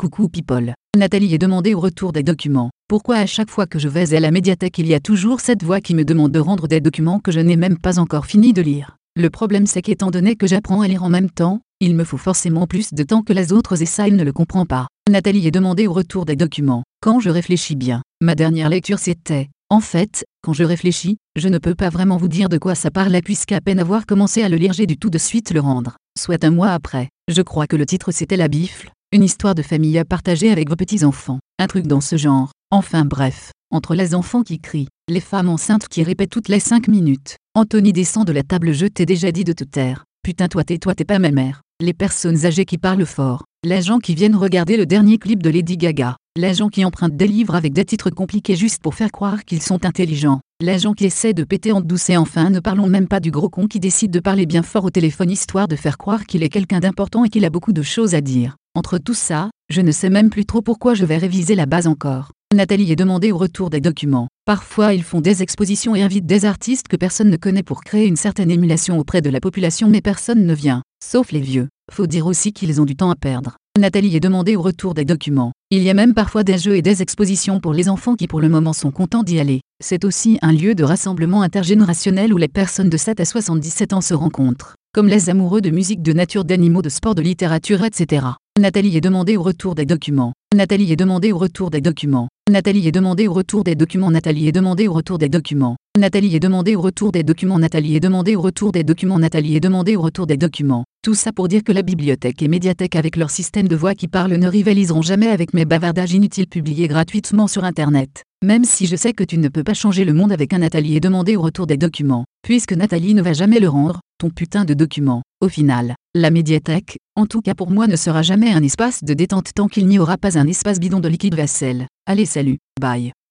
Coucou people. Nathalie est demandée au retour des documents. Pourquoi à chaque fois que je vais à la médiathèque il y a toujours cette voix qui me demande de rendre des documents que je n'ai même pas encore fini de lire? Le problème c'est qu'étant donné que j'apprends à lire en même temps, il me faut forcément plus de temps que les autres et ça il ne le comprend pas. Nathalie est demandée au retour des documents. Quand je réfléchis bien, ma dernière lecture c'était en fait, quand je réfléchis, je ne peux pas vraiment vous dire de quoi ça parle puisqu'à peine avoir commencé à le lire j'ai dû tout de suite le rendre. Soit un mois après, je crois que le titre c'était La Bifle, une histoire de famille à partager avec vos petits-enfants. Un truc dans ce genre. Enfin bref, entre les enfants qui crient, les femmes enceintes qui répètent toutes les cinq minutes. Anthony descend de la table je t'ai déjà dit de te taire. Putain toi t'es toi t'es pas ma mère. Les personnes âgées qui parlent fort. Les gens qui viennent regarder le dernier clip de Lady Gaga. Les gens qui empruntent des livres avec des titres compliqués juste pour faire croire qu'ils sont intelligents. Les gens qui essaient de péter en douce et enfin ne parlons même pas du gros con qui décide de parler bien fort au téléphone histoire de faire croire qu'il est quelqu'un d'important et qu'il a beaucoup de choses à dire. Entre tout ça, je ne sais même plus trop pourquoi je vais réviser la base encore. Nathalie est demandée au retour des documents. Parfois ils font des expositions et invitent des artistes que personne ne connaît pour créer une certaine émulation auprès de la population mais personne ne vient, sauf les vieux. Faut dire aussi qu'ils ont du temps à perdre. Nathalie est demandée au retour des documents. Il y a même parfois des jeux et des expositions pour les enfants qui pour le moment sont contents d'y aller. C'est aussi un lieu de rassemblement intergénérationnel où les personnes de 7 à 77 ans se rencontrent, comme les amoureux de musique, de nature, d'animaux, de sport, de littérature, etc. Nathalie est demandée au retour des documents. Nathalie est demandée au retour des documents. Nathalie est demandée au retour des documents. Nathalie est demandée au retour des documents. Nathalie est demandée au retour des documents. Nathalie est demandée au retour des documents. Nathalie est demandée au retour des documents. Tout ça pour dire que la bibliothèque et médiathèque avec leur système de voix qui parlent ne rivaliseront jamais avec mes bavardages inutiles publiés gratuitement sur Internet. Même si je sais que tu ne peux pas changer le monde avec un Nathalie et demander au retour des documents, puisque Nathalie ne va jamais le rendre, ton putain de document. Au final, la médiathèque, en tout cas pour moi ne sera jamais un espace de détente tant qu'il n'y aura pas un espace bidon de liquide vaisselle. Allez salut, bye.